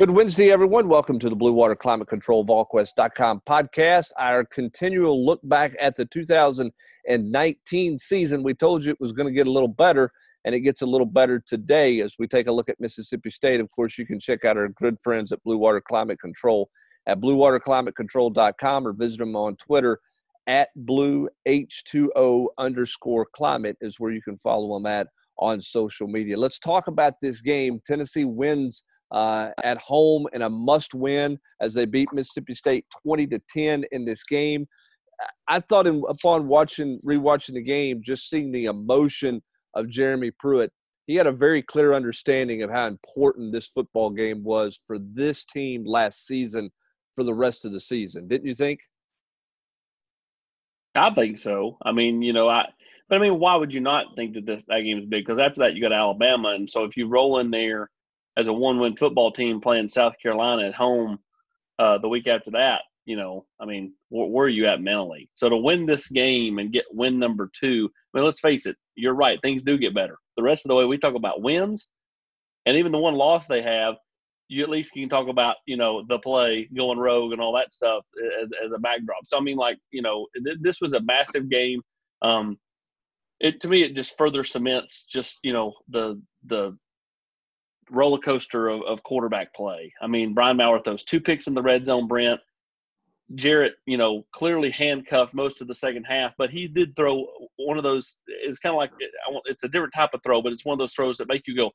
Good Wednesday, everyone. Welcome to the Blue Water Climate Control VolQuest.com podcast. Our continual look back at the 2019 season. We told you it was going to get a little better, and it gets a little better today as we take a look at Mississippi State. Of course, you can check out our good friends at Blue Water Climate Control at bluewaterclimatecontrol.com or visit them on Twitter at blue H2O underscore climate is where you can follow them at on social media. Let's talk about this game. Tennessee wins uh, at home in a must win as they beat Mississippi State 20 to 10 in this game. I thought in, upon watching rewatching the game, just seeing the emotion of Jeremy Pruitt, he had a very clear understanding of how important this football game was for this team last season for the rest of the season. Didn't you think? I think so. I mean, you know, I but I mean, why would you not think that this that game is big? Because after that, you got Alabama, and so if you roll in there as a one-win football team playing South Carolina at home uh, the week after that, you know, I mean, where, where, are you at mentally? So to win this game and get win number two, I mean, let's face it, you're right, things do get better. The rest of the way we talk about wins, and even the one loss they have, you at least can talk about, you know, the play going rogue and all that stuff as, as a backdrop. So I mean, like, you know, th- this was a massive game. Um, it to me, it just further cements just you know the the roller coaster of, of quarterback play. I mean, Brian Maurer throws two picks in the red zone, Brent. Jarrett, you know, clearly handcuffed most of the second half, but he did throw one of those. It's kind of like it's a different type of throw, but it's one of those throws that make you go,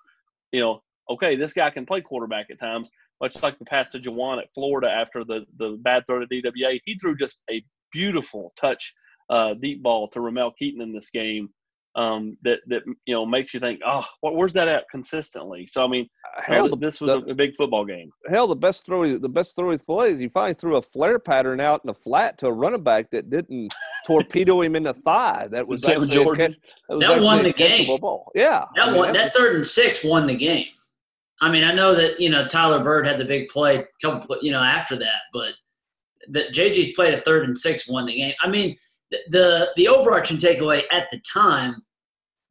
you know, okay, this guy can play quarterback at times. Much like the pass to Jauan at Florida after the the bad throw to DWA, he threw just a beautiful touch uh, deep ball to Ramel Keaton in this game um, that that you know makes you think, oh, where's that at consistently? So I mean, hell, uh, this was the, a, big football game. Hell, the best throw, the best throw he plays, he finally threw a flare pattern out in the flat to a running back that didn't torpedo him in the thigh. That was actually Jordan. Catch, that, was that won the game. Ball. Yeah, that I mean, that, third and six won the game. I mean, I know that you know Tyler Byrd had the big play, couple you know after that, but that JG's played a third and six won the game. I mean the the overarching takeaway at the time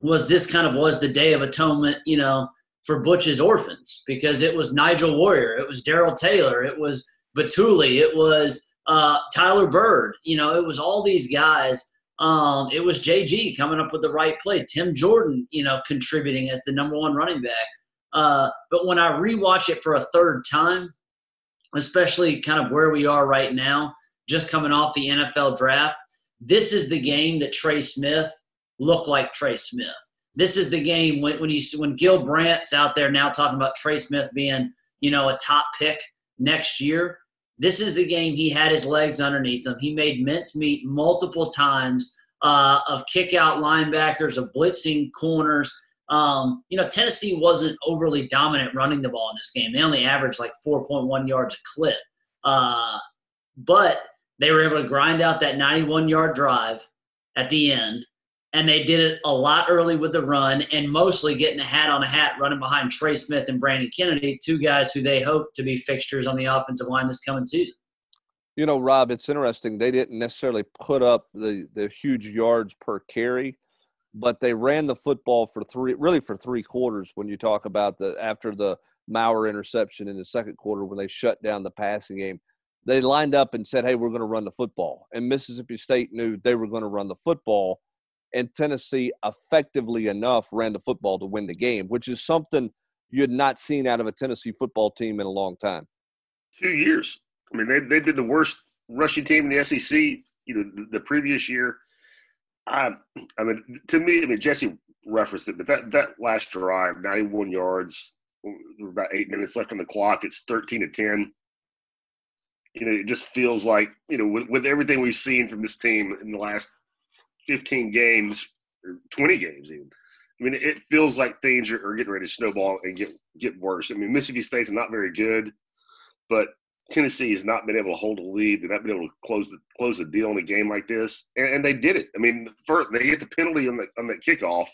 was this kind of was the day of atonement, you know, for Butch's orphans because it was Nigel Warrior, it was Daryl Taylor, it was Bituli, it was uh, Tyler Byrd, you know, it was all these guys. Um, it was JG coming up with the right play, Tim Jordan, you know, contributing as the number one running back. Uh, but when I rewatch it for a third time, especially kind of where we are right now, just coming off the NFL draft, this is the game that Trey Smith looked like Trey Smith. This is the game when when you when Gil Brandt's out there now talking about Trey Smith being you know a top pick next year. This is the game he had his legs underneath him. He made mincemeat multiple times uh, of kick out linebackers, of blitzing corners. Um, you know, Tennessee wasn't overly dominant running the ball in this game. They only averaged like 4.1 yards a clip. Uh, but they were able to grind out that 91 yard drive at the end. And they did it a lot early with the run and mostly getting a hat on a hat running behind Trey Smith and Brandon Kennedy, two guys who they hope to be fixtures on the offensive line this coming season. You know, Rob, it's interesting. They didn't necessarily put up the, the huge yards per carry, but they ran the football for three, really for three quarters. When you talk about the after the Maurer interception in the second quarter, when they shut down the passing game, they lined up and said, "Hey, we're going to run the football." And Mississippi State knew they were going to run the football, and Tennessee effectively enough ran the football to win the game, which is something you had not seen out of a Tennessee football team in a long time. Two years. I mean, they they've been the worst rushing team in the SEC. You know, the, the previous year. I, I mean, to me, I mean, Jesse referenced it, but that that last drive, ninety-one yards, about eight minutes left on the clock. It's thirteen to ten you know, it just feels like, you know, with, with everything we've seen from this team in the last 15 games, or 20 games even, I mean, it feels like things are, are getting ready to snowball and get get worse. I mean, Mississippi State's not very good, but Tennessee has not been able to hold a lead. They've not been able to close the close the deal in a game like this, and, and they did it. I mean, first they get the penalty on the on that kickoff,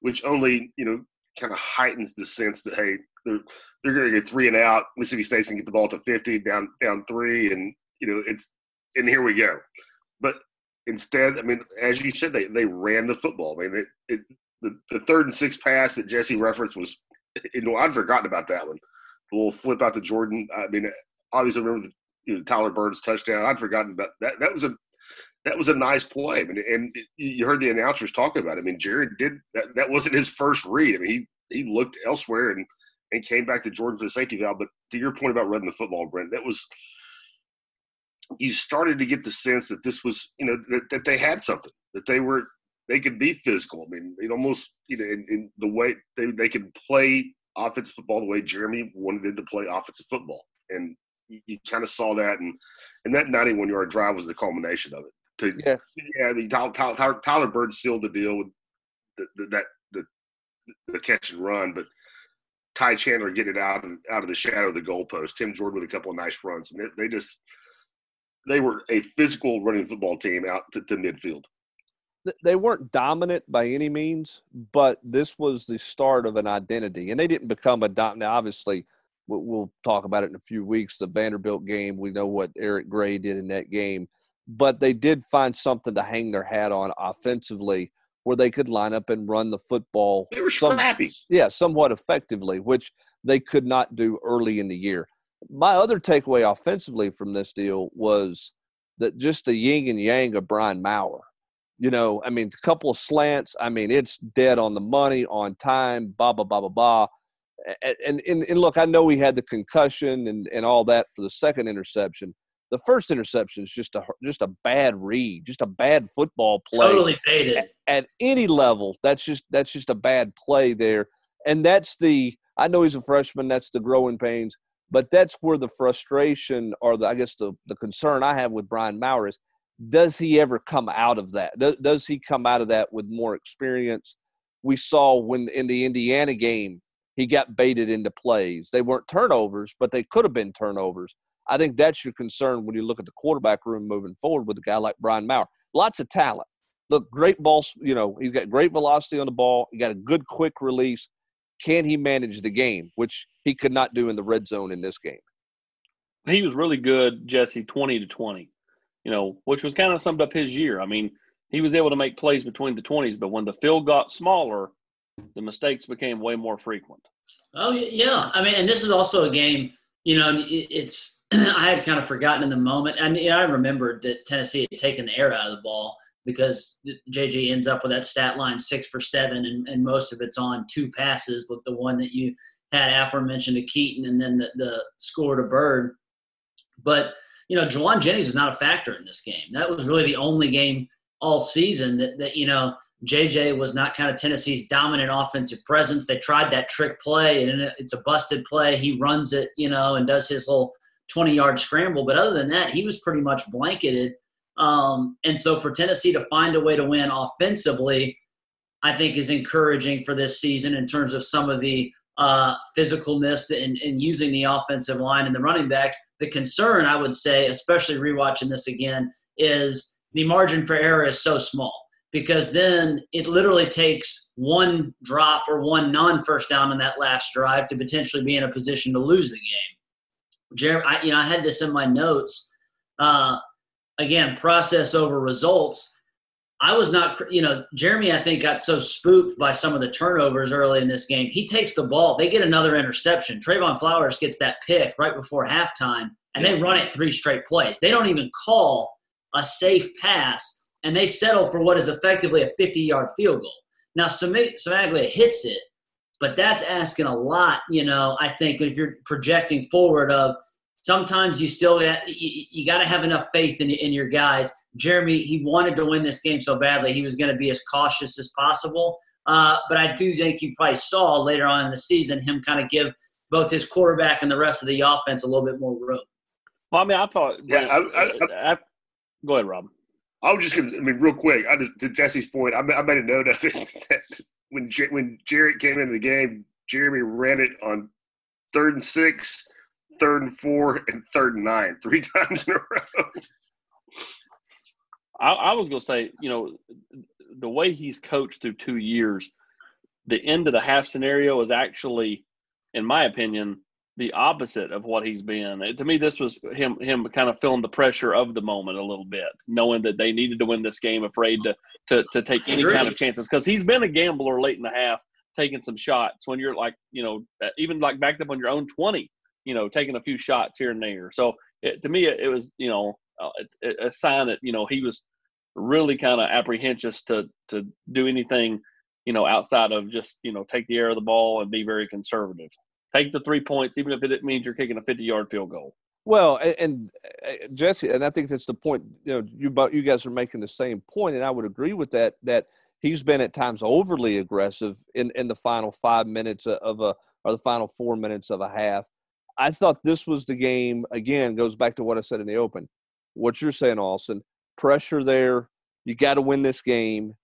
which only you know kind of heightens the sense that hey, they're they're going to get three and out. Mississippi State's to get the ball to fifty, down down three, and you know it's and here we go. But instead, I mean, as you said, they they ran the football. I mean, it, it the, the third and six pass that Jesse referenced was, you know, I'd forgotten about that one. little flip out to Jordan. I mean, obviously remember the, you know, Tyler Byrd's touchdown. I'd forgotten about that. That was a that was a nice play. I mean, and you heard the announcers talking about it. I mean, Jarrett did that. That wasn't his first read. I mean, he he looked elsewhere and and came back to Jordan for the safety valve. But to your point about running the football, Brent, that was you started to get the sense that this was you know that, that they had something that they were they could be physical. I mean, it almost you know in, in the way they they could play offensive football the way Jeremy wanted them to play offensive football, and you, you kind of saw that, and and that 91 yard drive was the culmination of it. To, yeah, yeah. I mean, Tyler, Tyler, Tyler Byrd sealed the deal with the, the, that the the catch and run, but Ty Chandler get it out of out of the shadow of the goalpost. Tim Jordan with a couple of nice runs. I mean, they just they were a physical running football team out to, to midfield. They weren't dominant by any means, but this was the start of an identity, and they didn't become a dominant. Now, obviously, we'll talk about it in a few weeks. The Vanderbilt game, we know what Eric Gray did in that game, but they did find something to hang their hat on offensively where they could line up and run the football. They were scrappy. Yeah, somewhat effectively, which they could not do early in the year. My other takeaway offensively from this deal was that just the yin and yang of Brian Maurer. You know, I mean, a couple of slants. I mean, it's dead on the money, on time, blah, blah, blah, blah, blah. And, and, and look, I know he had the concussion and, and all that for the second interception, the first interception is just a just a bad read, just a bad football play. Totally baited. At, at any level, that's just that's just a bad play there, and that's the. I know he's a freshman. That's the growing pains, but that's where the frustration or the I guess the the concern I have with Brian Maurer is. Does he ever come out of that? Does, does he come out of that with more experience? We saw when in the Indiana game, he got baited into plays. They weren't turnovers, but they could have been turnovers. I think that's your concern when you look at the quarterback room moving forward with a guy like Brian Maurer. Lots of talent. Look, great balls. You know, he's got great velocity on the ball. He got a good quick release. Can he manage the game, which he could not do in the red zone in this game? He was really good, Jesse, 20 to 20, you know, which was kind of summed up his year. I mean, he was able to make plays between the 20s, but when the field got smaller, the mistakes became way more frequent. Oh, yeah. I mean, and this is also a game, you know, it's I had kind of forgotten in the moment, and you know, I remembered that Tennessee had taken the air out of the ball because JJ ends up with that stat line six for seven, and, and most of it's on two passes, like the one that you had aforementioned to Keaton, and then the, the score to Byrd. But you know, Jauan Jennings was not a factor in this game. That was really the only game all season that that you know JJ was not kind of Tennessee's dominant offensive presence. They tried that trick play, and it's a busted play. He runs it, you know, and does his little 20 yard scramble. But other than that, he was pretty much blanketed. Um, and so for Tennessee to find a way to win offensively, I think is encouraging for this season in terms of some of the uh, physicalness and, and using the offensive line and the running backs. The concern, I would say, especially rewatching this again, is the margin for error is so small because then it literally takes one drop or one non first down in that last drive to potentially be in a position to lose the game. Jeremy, I, you know, I had this in my notes. Uh, again, process over results. I was not, you know, Jeremy, I think, got so spooked by some of the turnovers early in this game. He takes the ball, they get another interception. Trevon Flowers gets that pick right before halftime, and they run it three straight plays. They don't even call a safe pass, and they settle for what is effectively a 50 yard field goal. Now, Cimaglia hits it, but that's asking a lot, you know, I think if you're projecting forward of sometimes you still got, you, you got to have enough faith in, in your guys. Jeremy, he wanted to win this game so badly, he was going to be as cautious as possible. Uh, but I do think you probably saw later on in the season him kind of give both his quarterback and the rest of the offense a little bit more room. Well, I mean, I thought. Yeah, I, I, I, go ahead, Rob. I was just going to, I mean, real quick, I just, to Jesse's point, I, I made a note of it when when Jarrett came into the game, Jeremy ran it on third and six, third and four, and third and nine three times in a row. I, I was going to say, you know, the way he's coached through two years, the end of the half scenario is actually, in my opinion, the opposite of what he's been. To me, this was him him kind of feeling the pressure of the moment a little bit, knowing that they needed to win this game, afraid to to, to take any kind of chances because he's been a gambler late in the half, taking some shots when you're like you know uh, even like backed up on your own twenty. you know, taking a few shots here and there. So it, to me, it, it was you know uh, a, a sign that you know he was really kind of apprehensive to to do anything you know outside of just you know take the air of the ball and be very conservative. Take the three points, even if it means you're kicking a 50 yard field goal. Well, and, and, uh, Jesse, and I think that's the point. You know, you you guys are making the same point, and I would agree with that. That he's been at times overly aggressive in in the final five minutes of a or the final four minutes of a half. I thought this was the game. Again, goes back to what I said in the open. What you're saying, Austin, pressure there. You got to win this game,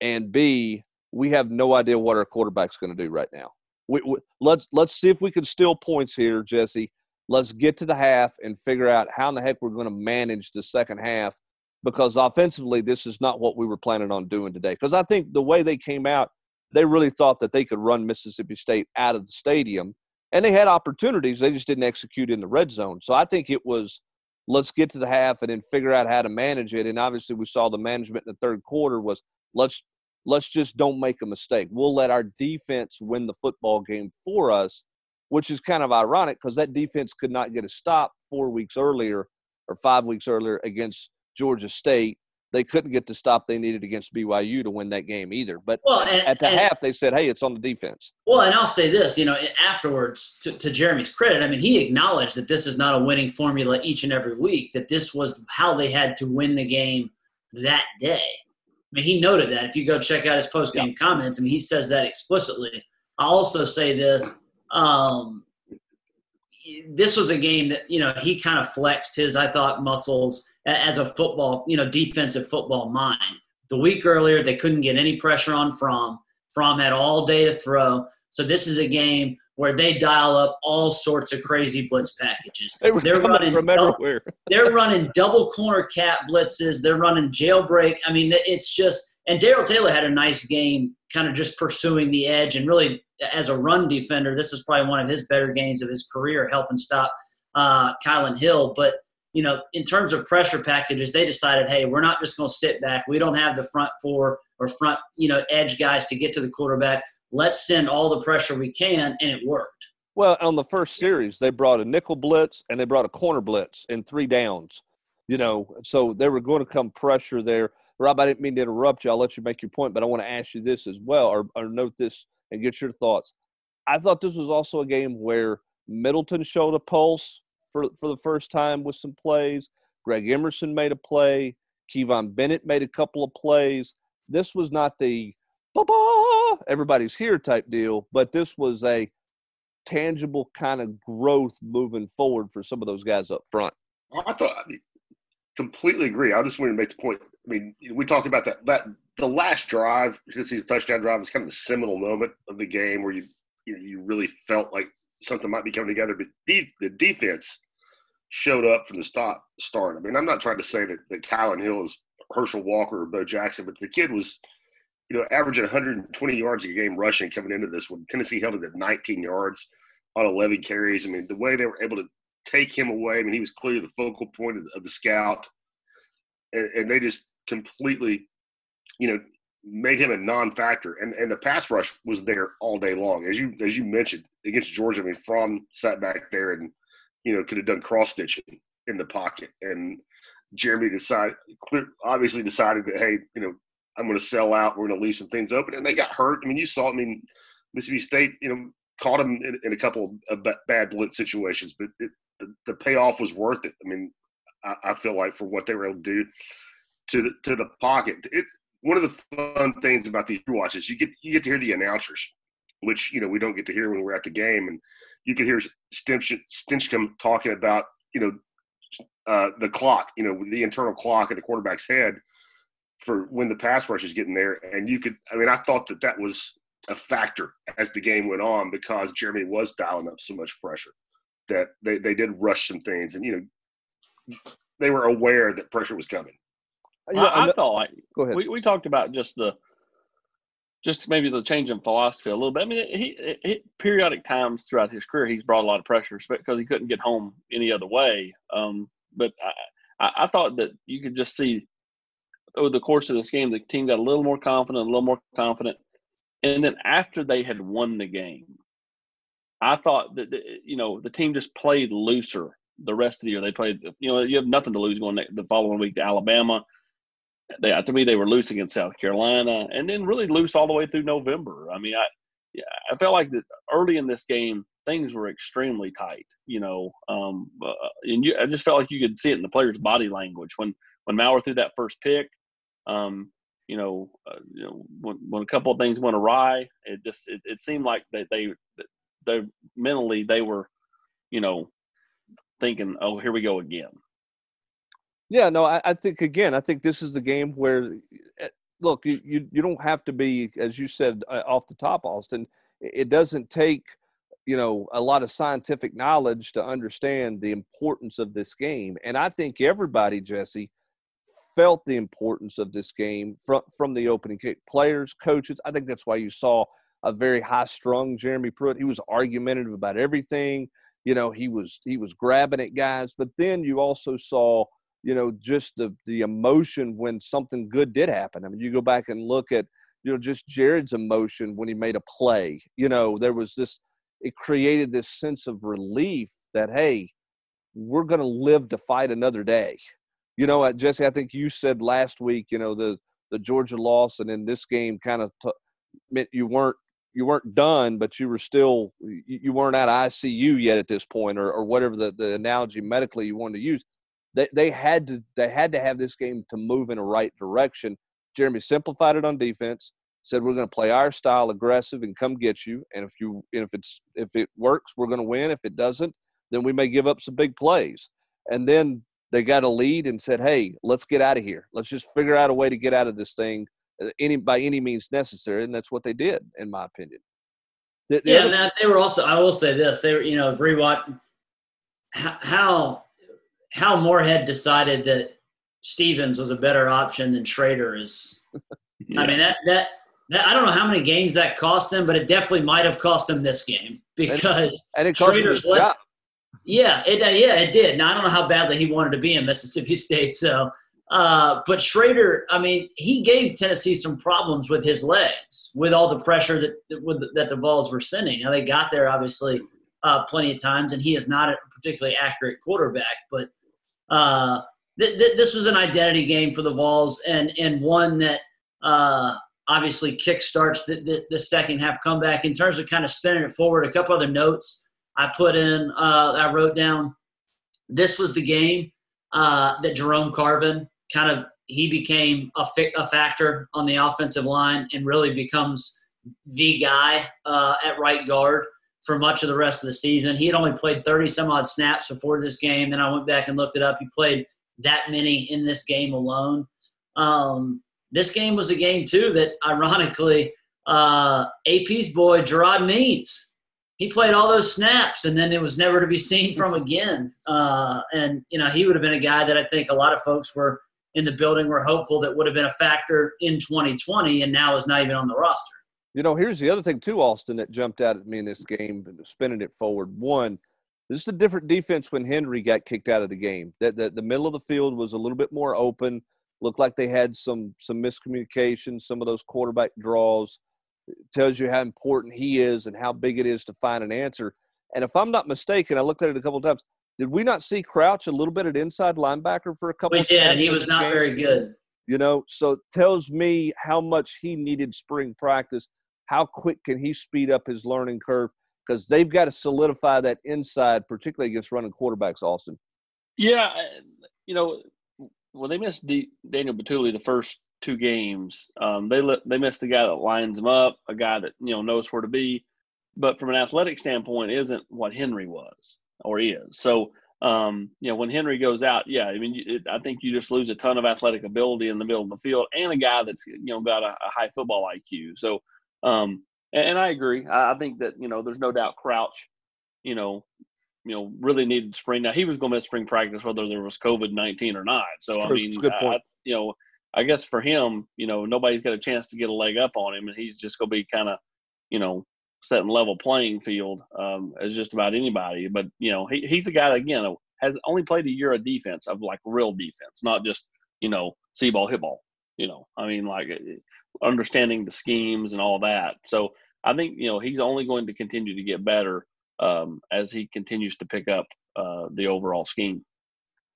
and B, we have no idea what our quarterback's going to do right now. We, we, let's let's see if we can steal points here, Jesse. Let's get to the half and figure out how in the heck we're going to manage the second half because offensively this is not what we were planning on doing today. Because i think the way they came out they really thought that they could run mississippi state out of the stadium and they had opportunities they just didn't execute in the red zone. So i think it was let's get to the half and then figure out how to manage it. And obviously we saw the management in the third quarter was let's let's just don't make a mistake we'll let our defense win the football game for us which is kind of ironic because that defense could not get a stop four weeks earlier or five weeks earlier against Georgia State. They couldn't get the stop they needed against BYU to win that game either. But well, and, at the and, half, they said, "Hey, it's on the defense." Well, and I'll say this, you know, afterwards, to, to Jeremy's credit, I mean, he acknowledged that this is not a winning formula each and every week. That this was how they had to win the game that day. I mean, he noted that. If you go check out his post game yeah. comments, I mean, he says that explicitly. I'll also say this um, this was a game that you know he kind of flexed his I thought muscles as a football you know defensive football mind. The week earlier they couldn't get any pressure on Fromm. Fromm had all day to throw. So this is a game where they dial up all sorts of crazy blitz packages. They are running from everywhere. They're running double corner cat blitzes. They're running jailbreak. I mean, it's just and Daryl Taylor had a nice game, kind of just pursuing the edge and really as a run defender. This is probably one of his better games of his career, helping stop uh, Kylan Hill. But you know, in terms of pressure packages, they decided, hey, we're not just going to sit back. We don't have the front four or front, you know, edge guys to get to the quarterback. Let's send all the pressure we can, and it worked. Well, on the first series, they brought a nickel blitz and they brought a corner blitz in three downs. You know, so they were going to come pressure there. Rob, I didn't mean to interrupt you. I'll let you make your point, but I want to ask you this as well, or, or note this and get your thoughts. I thought this was also a game where Middleton showed a pulse for for the first time with some plays. Greg Emerson made a play. Kivon Bennett made a couple of plays. This was not the everybody's here type deal, but this was a tangible kind of growth moving forward for some of those guys up front. I thought I completely agree. I just wanted to make the point. I mean, we talked about that. That the last drive, Tennessee's touchdown drive, is kind of the seminal moment of the game where you you, know, you really felt like something might be coming together. But the, the defense showed up from the start. Start. I mean, I'm not trying to say that that Kylan Hill is Herschel Walker or Bo Jackson, but the kid was, you know, averaging 120 yards a game rushing coming into this one. Tennessee held it at 19 yards on 11 carries. I mean, the way they were able to take him away. I mean, he was clearly the focal point of, of the scout, and, and, they just completely, you know, made him a non-factor. And and the pass rush was there all day long, as you as you mentioned against Georgia. I mean, Fromm sat back there and you know could have done cross stitching in the pocket, and Jeremy decided, obviously decided that hey, you know, I'm going to sell out. We're going to leave some things open, and they got hurt. I mean, you saw. I mean, Mississippi State, you know, caught them in, in a couple of bad blitz situations, but it, the, the payoff was worth it. I mean, I, I, feel like for what they were able to do to the to the pocket. It, one of the fun things about these watches, you get you get to hear the announcers, which you know we don't get to hear when we're at the game, and you can hear Stinchcomb talking about you know uh, the clock, you know the internal clock at the quarterback's head for when the pass rush is getting there, and you could. I mean, I thought that that was a factor as the game went on because Jeremy was dialing up so much pressure that they, they did rush some things and you know they were aware that pressure was coming you know, I, I thought like, go ahead we, we talked about just the just maybe the change in philosophy a little bit. I mean, he, he, periodic times throughout his career, he's brought a lot of pressure because he couldn't get home any other way. Um, but I, I, thought that you could just see over the course of this game, the team got a little more confident, a little more confident. And then after they had won the game, I thought that you know the team just played looser the rest of the year. They played, you know, you have nothing to lose going the following week to Alabama. They, to me, they were loose against South Carolina, and then really loose all the way through November. I mean, I, yeah, I felt like that early in this game things were extremely tight. You know, um, uh, and you, I just felt like you could see it in the players' body language when when Maurer threw that first pick. Um, you know, uh, you know, when, when a couple of things went awry, it just it, it seemed like that they, they they mentally they were, you know, thinking, oh, here we go again. Yeah, no, I, I think again, I think this is the game where, eh, look, you you, you don't have to be, as you said uh, off the top, Austin. It doesn't take you know a lot of scientific knowledge to understand the importance of this game and i think everybody jesse felt the importance of this game from from the opening kick. Players, coaches. I think that's why you saw a very high strung Jeremy Pruitt. He was argumentative about everything. You know, he was he was grabbing at guys, but then you also saw you know just the the emotion when something good did happen. I mean, you go back and look at you know just Jarrett's emotion when he made a play. You know, there was this. It created this sense of relief that hey, we're going to live to fight another day you know, Jesse, I think you said last week, you know, the the Georgia loss, and in this game, kind of t- meant you weren't you weren't done, but you were still you weren't out of ICU yet at this point, or or whatever the, the analogy medically you wanted to use. They they had to they had to have this game to move in a right direction. Jeremy simplified it on defense. Said we're going to play our style, aggressive, and come get you. And if you and if it's if it works, we're going to win. If it doesn't, then we may give up some big plays. And then they got a lead and said, "Hey, let's get out of here. Let's just figure out a way to get out of this thing, uh, any by any means necessary." And that's what they did, in my opinion. The, the yeah, other- they were also. I will say this: they were, you know, rewatch how how Moorhead decided that Stevens was a better option than Shrader is. yeah. I mean that that. I don't know how many games that cost them, but it definitely might have cost them this game because and, and it cost Shrader's him his job. Yeah, it uh, yeah it did. Now I don't know how badly he wanted to be in Mississippi State. So, uh, but Shrader, I mean, he gave Tennessee some problems with his legs, with all the pressure that that, the balls were sending. Now they got there obviously uh, plenty of times, and he is not a particularly accurate quarterback, but. Uh, th- th- this was an identity game for the Vols, and and one that uh, obviously kickstarts the, the, the second half comeback. In terms of kind of spinning it forward, a couple other notes I put in, uh, I wrote down, this was the game uh, that Jerome Carvin kind of he became a, fi- a factor on the offensive line and really becomes the guy uh, at right guard for much of the rest of the season. He had only played 30 some odd snaps before this game. Then I went back and looked it up. He played that many in this game alone. Um, this game was a game, too, that ironically, uh, AP's boy, Gerard Means, he played all those snaps and then it was never to be seen from again. Uh, and, you know, he would have been a guy that I think a lot of folks were in the building were hopeful that would have been a factor in 2020 and now is not even on the roster. You know, here's the other thing too, Austin, that jumped out at me in this game, spinning it forward. One, this is a different defense when Henry got kicked out of the game. That the, the middle of the field was a little bit more open. Looked like they had some some miscommunication, some of those quarterback draws tells you how important he is and how big it is to find an answer. And if I'm not mistaken, I looked at it a couple of times. Did we not see Crouch a little bit at inside linebacker for a couple? We did, and he was not game? very good. You know, so it tells me how much he needed spring practice. How quick can he speed up his learning curve? Because they've got to solidify that inside, particularly against running quarterbacks. Austin. Yeah, you know, when they missed D- Daniel Bituli the first two games. Um, they let, they missed a guy that lines them up, a guy that you know knows where to be, but from an athletic standpoint, isn't what Henry was or is. So um, you know when Henry goes out, yeah, I mean it, I think you just lose a ton of athletic ability in the middle of the field and a guy that's you know got a, a high football IQ. So um, and, and, I agree. I, I think that you know there's no doubt Crouch, you know. You know, really needed spring. Now he was going to miss spring practice whether there was COVID nineteen or not. So I mean, good point. I, you know, I guess for him, you know, nobody's got a chance to get a leg up on him, and he's just going to be kind of, you know, setting level playing field um, as just about anybody. But you know, he, he's a guy that again has only played a year of defense, of like real defense, not just you know see ball hit ball. You know, I mean, like uh, understanding the schemes and all that. So I think you know he's only going to continue to get better. um, as he continues to pick up uh, the overall scheme.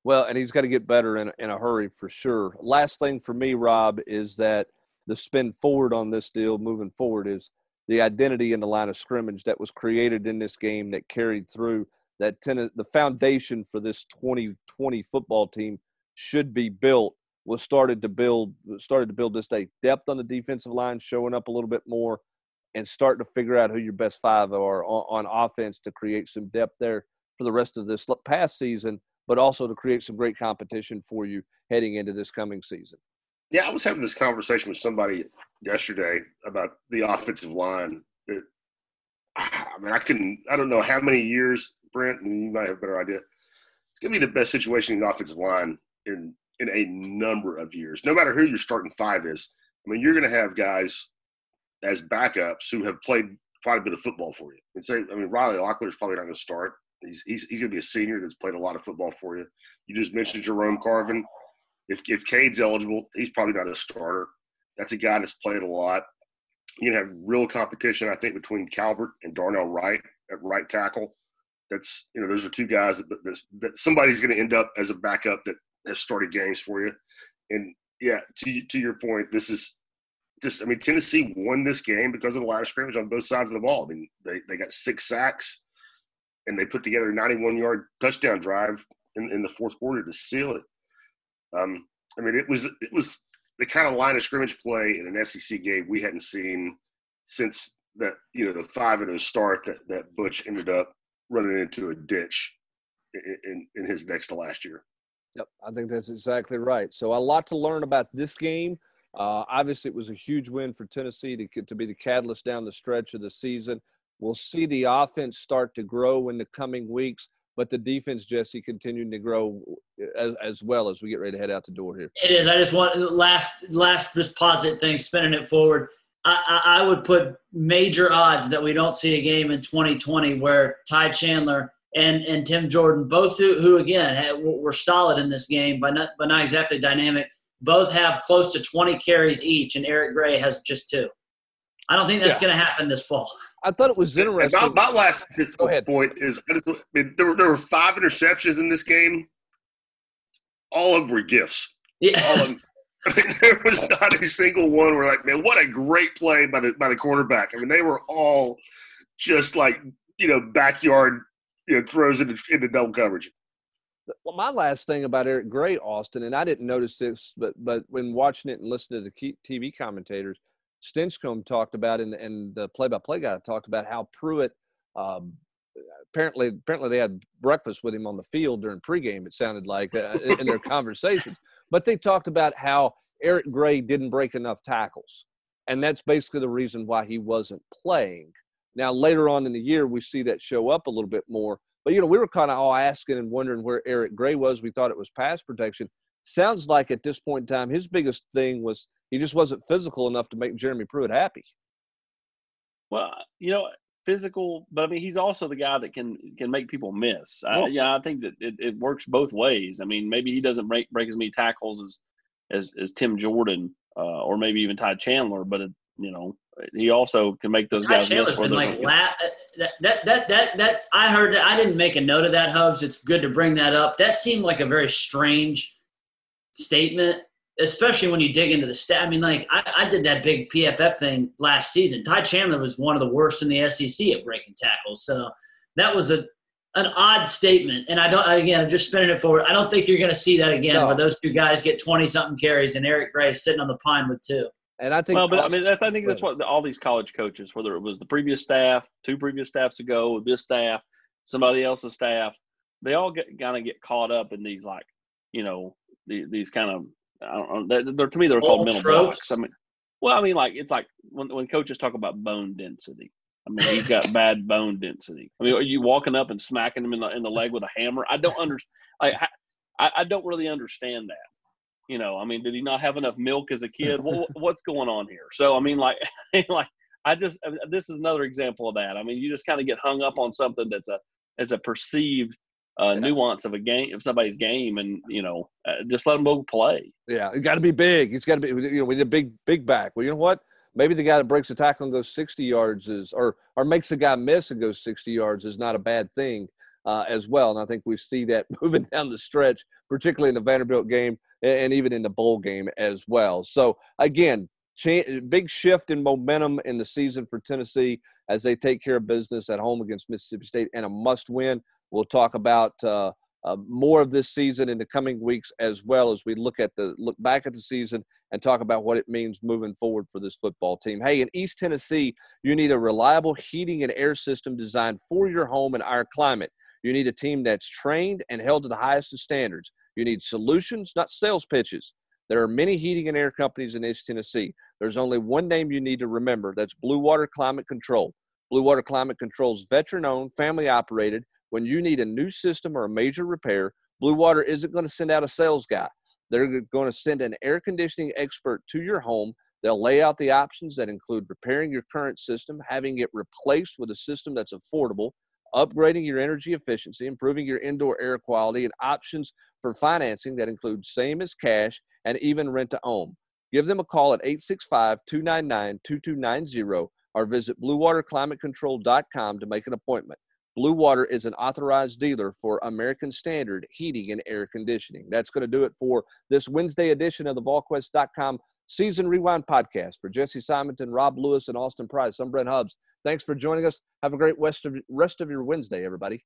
Well, and he's got to get better in, in a hurry for sure. Last thing for me, Rob, is that the spin forward on this deal moving forward is the identity in the line of scrimmage that was created in this game that carried through that ten, the foundation for this 2020 football team should be built was started to build started to build this day depth on the defensive line showing up a little bit more and start to figure out who your best five are on, on offense to create some depth there for the rest of this past season but also to create some great competition for you heading into this coming season yeah i was having this conversation with somebody yesterday about the offensive line it, i mean i can i don't know how many years brent and you might have a better idea it's going to be the best situation in the offensive line in in a number of years. No matter who your starting five is, I mean, you're going to have guys as backups who have played quite a bit of football for you. And say, I mean, Riley Locklear is probably not going to start. He's he's, he's going to be a senior that's played a lot of football for you. You just mentioned Jerome Carvin. If if Cade's eligible, he's probably not a starter. That's a guy that's played a lot. You have real competition, I think, between Calbert and Darnell Wright at right tackle. That's you know those are two guys that, that, that somebody's going to end up as a backup that has started games for you. And yeah, to to your point, this is just I mean Tennessee won this game because of the line of scrimmage on both sides of the ball. I mean they they got six sacks and they put together a 91 yard touchdown drive in, in the fourth quarter to seal it. Um, I mean it was it was the kind of line of scrimmage play in an SEC game we hadn't seen since that you know the five and a start that that Butch ended up running into a ditch in, in, in his next to last year. Yep, I think that's exactly right. So a lot to learn about this game. Uh, obviously, it was a huge win for Tennessee to get to be the catalyst down the stretch of the season. We'll see the offense start to grow in the coming weeks, but the defense, Jesse, continuing to grow as, as well as we get ready to head out the door here. It is. I just want last last this positive thing, spinning it forward. I, I, I would put major odds that we don't see a game in 2020 where Ty Chandler and and Tim Jordan, both who, who again had, were solid in this game, but not but not exactly dynamic. Both have close to 20 carries each, and Eric Gray has just two. I don't think that's yeah. going to happen this fall. I thought it was interesting. My, my, last point is I, just, I mean, there, were, there were five interceptions in this game. All of them were gifts. Yeah. All of them. I mean, there was not a single one where like, man, what a great play by the by the quarterback. I mean, they were all just like you know backyard you know, throws into, into double coverage. Well, my last thing about Eric Gray, Austin, and I didn't notice this, but but when watching it and listening to the TV commentators, Stinchcomb talked about, and, and the play-by-play guy talked about how Pruitt. Um, apparently, apparently they had breakfast with him on the field during pregame. It sounded like uh, in their conversations, but they talked about how Eric Gray didn't break enough tackles, and that's basically the reason why he wasn't playing. Now, later on in the year, we see that show up a little bit more. But, you know, we were kind of all asking and wondering where Eric Gray was. We thought it was pass protection. Sounds like at this point in time, his biggest thing was he just wasn't physical enough to make Jeremy Pruitt happy. Well, you know, physical, but I mean, he's also the guy that can can make people miss. I, yeah, I think that it, it works both ways. I mean, maybe he doesn't break break as many tackles as as, as Tim Jordan uh, or maybe even Ty Chandler, but it, you know, he also can make those guys miss. Been like la- uh, that, that that that that I heard that I didn't make a note of that, Hubs. It's good to bring that up. That seemed like a very strange statement, especially when you dig into the stat. I mean, like I, I did that big PFF thing last season. Ty Chandler was one of the worst in the SEC at breaking tackles, so that was a an odd statement. And I don't again, I'm just spinning it forward. I don't think you're going to see that again, no. where those two guys get twenty something carries and Eric Gray sitting on the pine with two. And I think well, but I mean, I think that's what all these college coaches, whether it was the previous staff, two previous staffs ago, this staff, somebody else's staff, they all get kind of get caught up in these like, you know, the, these kind of I don't know. They're, they're to me they're called mental tropes. blocks. I mean, well, I mean, like it's like when when coaches talk about bone density. I mean, he's got bad bone density. I mean, are you walking up and smacking him in the in the leg with a hammer? I don't understand. I, I don't really understand that. You know, I mean, did he not have enough milk as a kid? what, what's going on here? So, I mean, like, like I just this is another example of that. I mean, you just kind of get hung up on something that's a as a perceived uh, yeah. nuance of a game of somebody's game, and you know, uh, just let them go play. Yeah, it got to be big. It's got to be. You know, we need a big big back. Well, you know what? maybe the guy that breaks a tackle and goes 60 yards is, or or makes a guy miss and goes 60 yards is not a bad thing uh, as well. And I think we see that moving down the stretch, particularly in the Vanderbilt game and, and even in the bowl game as well. So again, big shift in momentum in the season for Tennessee as they take care of business at home against Mississippi State and a must win. We'll talk about uh, uh, more of this season in the coming weeks as well as we look at the look back at the season and talk about what it means moving forward for this football team. Hey, in East Tennessee, you need a reliable heating and air system designed for your home and our climate. You need a team that's trained and held to the highest of standards. You need solutions, not sales pitches. There are many heating and air companies in East Tennessee. There's only one name you need to remember that's Blue Water Climate Control. Blue Water Climate Control is veteran owned, family operated, when you need a new system or a major repair, Blue Water isn't going to send out a sales guy. They're going to send an air conditioning expert to your home. They'll lay out the options that include repairing your current system, having it replaced with a system that's affordable, upgrading your energy efficiency, improving your indoor air quality, and options for financing that include same as cash and even rent to own. Give them a call at 865 299 2290 or visit bluewaterclimatecontrol.com to make an appointment. Blue Water is an authorized dealer for American Standard Heating and Air Conditioning. That's going to do it for this Wednesday edition of the VolQuest.com Season Rewind podcast. For Jesse Simonton, Rob Lewis, and Austin Price, I'm Brent Hubbs. Thanks for joining us. Have a great rest of, rest of your Wednesday, everybody.